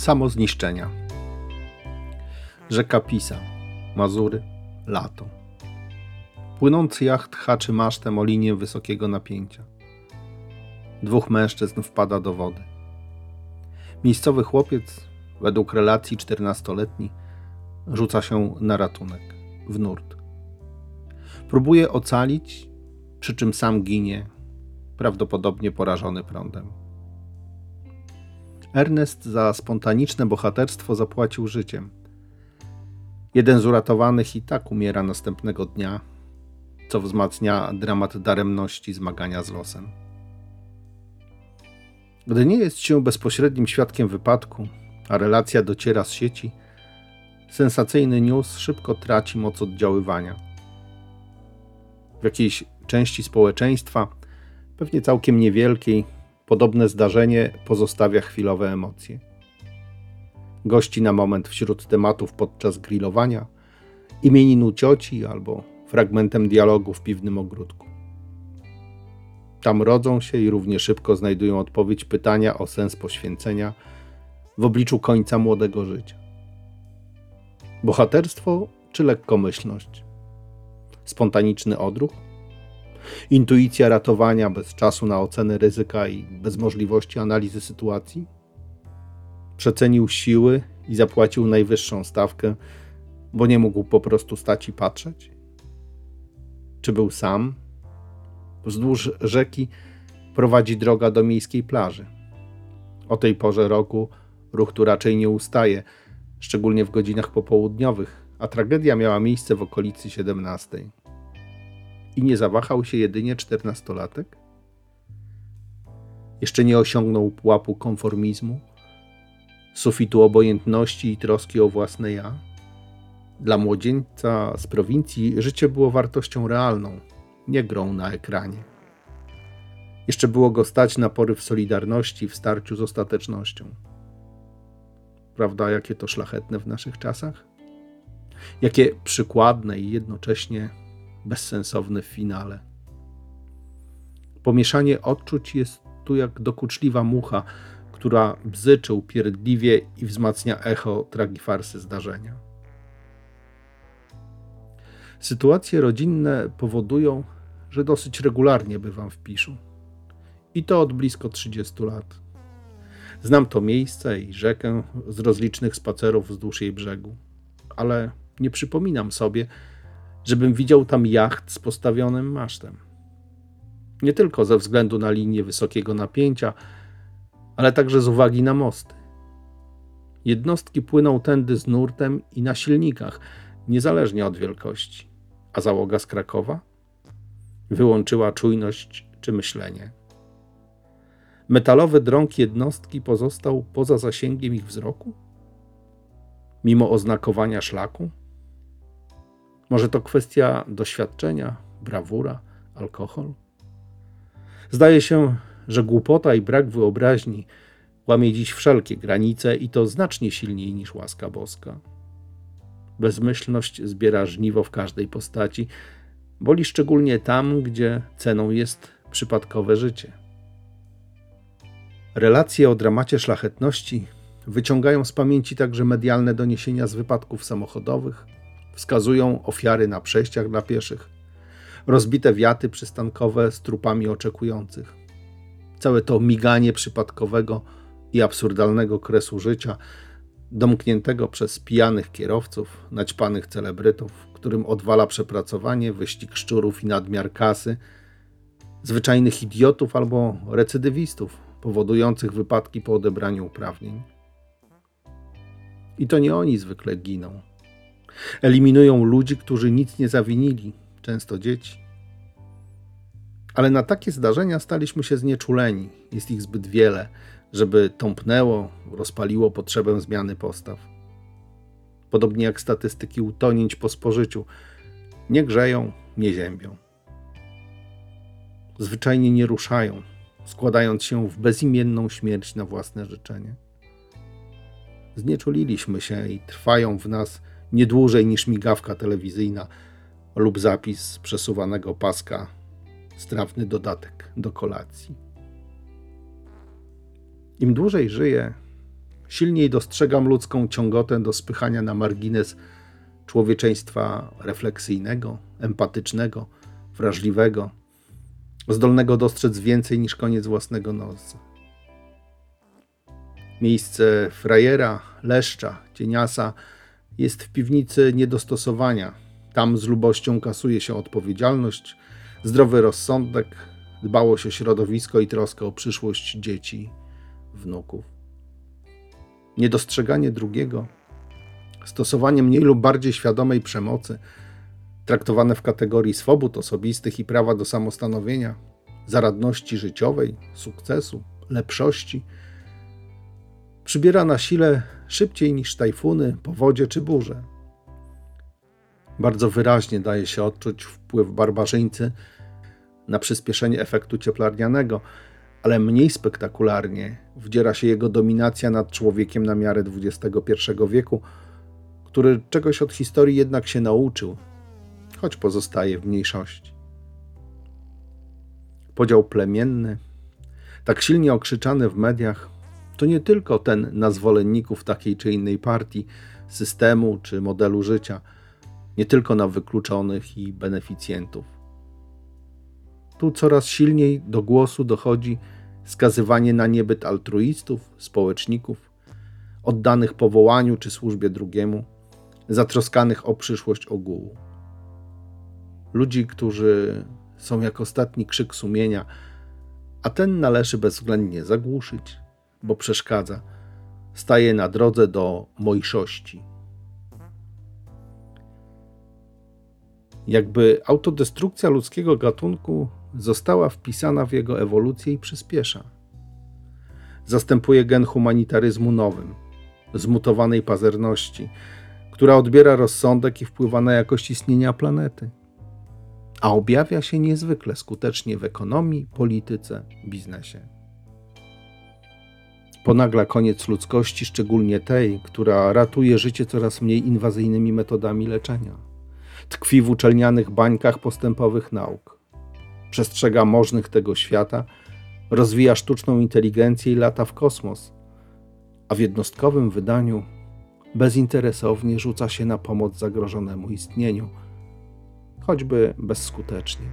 samozniszczenia. Rzeka Pisa, Mazury, lato. Płynący jacht haczy masztem o linię wysokiego napięcia. Dwóch mężczyzn wpada do wody. Miejscowy chłopiec, według relacji czternastoletni, rzuca się na ratunek, w nurt. Próbuje ocalić, przy czym sam ginie, prawdopodobnie porażony prądem. Ernest za spontaniczne bohaterstwo zapłacił życiem. Jeden z uratowanych i tak umiera następnego dnia, co wzmacnia dramat daremności zmagania z losem. Gdy nie jest się bezpośrednim świadkiem wypadku, a relacja dociera z sieci, sensacyjny news szybko traci moc oddziaływania. W jakiejś części społeczeństwa, pewnie całkiem niewielkiej, podobne zdarzenie pozostawia chwilowe emocje. Gości na moment wśród tematów podczas grillowania, imieninu cioci albo fragmentem dialogu w piwnym ogródku. Tam rodzą się i równie szybko znajdują odpowiedź pytania o sens poświęcenia w obliczu końca młodego życia. Bohaterstwo czy lekkomyślność? Spontaniczny odruch? Intuicja ratowania bez czasu na ocenę ryzyka i bez możliwości analizy sytuacji? Przecenił siły i zapłacił najwyższą stawkę, bo nie mógł po prostu stać i patrzeć? Czy był sam? Wzdłuż rzeki prowadzi droga do miejskiej plaży. O tej porze roku ruch tu raczej nie ustaje, szczególnie w godzinach popołudniowych, a tragedia miała miejsce w okolicy 17. I nie zawahał się jedynie czternastolatek? Jeszcze nie osiągnął pułapu konformizmu, sufitu obojętności i troski o własne ja? Dla młodzieńca z prowincji życie było wartością realną, nie grą na ekranie. Jeszcze było go stać na poryw solidarności w starciu z ostatecznością. Prawda, jakie to szlachetne w naszych czasach? Jakie przykładne i jednocześnie bezsensowne w finale. Pomieszanie odczuć jest tu jak dokuczliwa mucha, która bzyczy upierdliwie i wzmacnia echo tragifarsy zdarzenia. Sytuacje rodzinne powodują, że dosyć regularnie bywam w Piszu. I to od blisko 30 lat. Znam to miejsce i rzekę z rozlicznych spacerów wzdłuż jej brzegu, ale nie przypominam sobie, żebym widział tam jacht z postawionym masztem. Nie tylko ze względu na linię wysokiego napięcia, ale także z uwagi na mosty. Jednostki płyną tędy z nurtem i na silnikach, niezależnie od wielkości. A załoga z Krakowa? Wyłączyła czujność czy myślenie. Metalowy drąg jednostki pozostał poza zasięgiem ich wzroku? Mimo oznakowania szlaku? Może to kwestia doświadczenia, brawura, alkohol? Zdaje się, że głupota i brak wyobraźni łamie dziś wszelkie granice i to znacznie silniej niż łaska boska. Bezmyślność zbiera żniwo w każdej postaci, boli szczególnie tam, gdzie ceną jest przypadkowe życie. Relacje o dramacie szlachetności wyciągają z pamięci także medialne doniesienia z wypadków samochodowych, wskazują ofiary na przejściach dla pieszych, rozbite wiaty przystankowe z trupami oczekujących. Całe to miganie przypadkowego i absurdalnego kresu życia, domkniętego przez pijanych kierowców, naćpanych celebrytów, którym odwala przepracowanie, wyścig szczurów i nadmiar kasy, zwyczajnych idiotów albo recydywistów, powodujących wypadki po odebraniu uprawnień. I to nie oni zwykle giną. Eliminują ludzi, którzy nic nie zawinili, często dzieci. Ale na takie zdarzenia staliśmy się znieczuleni. Jest ich zbyt wiele, żeby tąpnęło, rozpaliło potrzebę zmiany postaw. Podobnie jak statystyki utonięć po spożyciu. Nie grzeją, nie ziębią. Zwyczajnie nie ruszają, składając się w bezimienną śmierć na własne życzenie. Znieczuliliśmy się i trwają w nas nie dłużej niż migawka telewizyjna lub zapis przesuwanego paska, strawny dodatek do kolacji. Im dłużej żyję, silniej dostrzegam ludzką ciągotę do spychania na margines człowieczeństwa refleksyjnego, empatycznego, wrażliwego, zdolnego dostrzec więcej niż koniec własnego nosa. Miejsce frajera, leszcza, cieniasa jest w piwnicy niedostosowania. Tam z lubością kasuje się odpowiedzialność, zdrowy rozsądek, dbałość o środowisko i troskę o przyszłość dzieci, wnuków. Niedostrzeganie drugiego, stosowanie mniej lub bardziej świadomej przemocy, traktowane w kategorii swobód osobistych i prawa do samostanowienia, zaradności życiowej, sukcesu, lepszości, przybiera na sile szybciej niż tajfuny, powodzie czy burze. Bardzo wyraźnie daje się odczuć wpływ barbarzyńcy na przyspieszenie efektu cieplarnianego, ale mniej spektakularnie wdziera się jego dominacja nad człowiekiem na miarę XXI wieku, który czegoś od historii jednak się nauczył, choć pozostaje w mniejszości. Podział plemienny, tak silnie okrzyczany w mediach, to nie tylko ten na zwolenników takiej czy innej partii, systemu czy modelu życia, nie tylko na wykluczonych i beneficjentów. Tu coraz silniej do głosu dochodzi skazywanie na niebyt altruistów, społeczników, oddanych powołaniu czy służbie drugiemu, zatroskanych o przyszłość ogółu. Ludzi, którzy są jak ostatni krzyk sumienia, a ten należy bezwzględnie zagłuszyć, bo przeszkadza, staje na drodze do mojszości. Jakby autodestrukcja ludzkiego gatunku została wpisana w jego ewolucję i przyspiesza. Zastępuje gen humanitaryzmu nowym, zmutowanej pazerności, która odbiera rozsądek i wpływa na jakość istnienia planety, a objawia się niezwykle skutecznie w ekonomii, polityce, biznesie. Ponagla koniec ludzkości, szczególnie tej, która ratuje życie coraz mniej inwazyjnymi metodami leczenia. Tkwi w uczelnianych bańkach postępowych nauk. Przestrzega możnych tego świata, rozwija sztuczną inteligencję i lata w kosmos, a w jednostkowym wydaniu bezinteresownie rzuca się na pomoc zagrożonemu istnieniu, choćby bezskutecznie.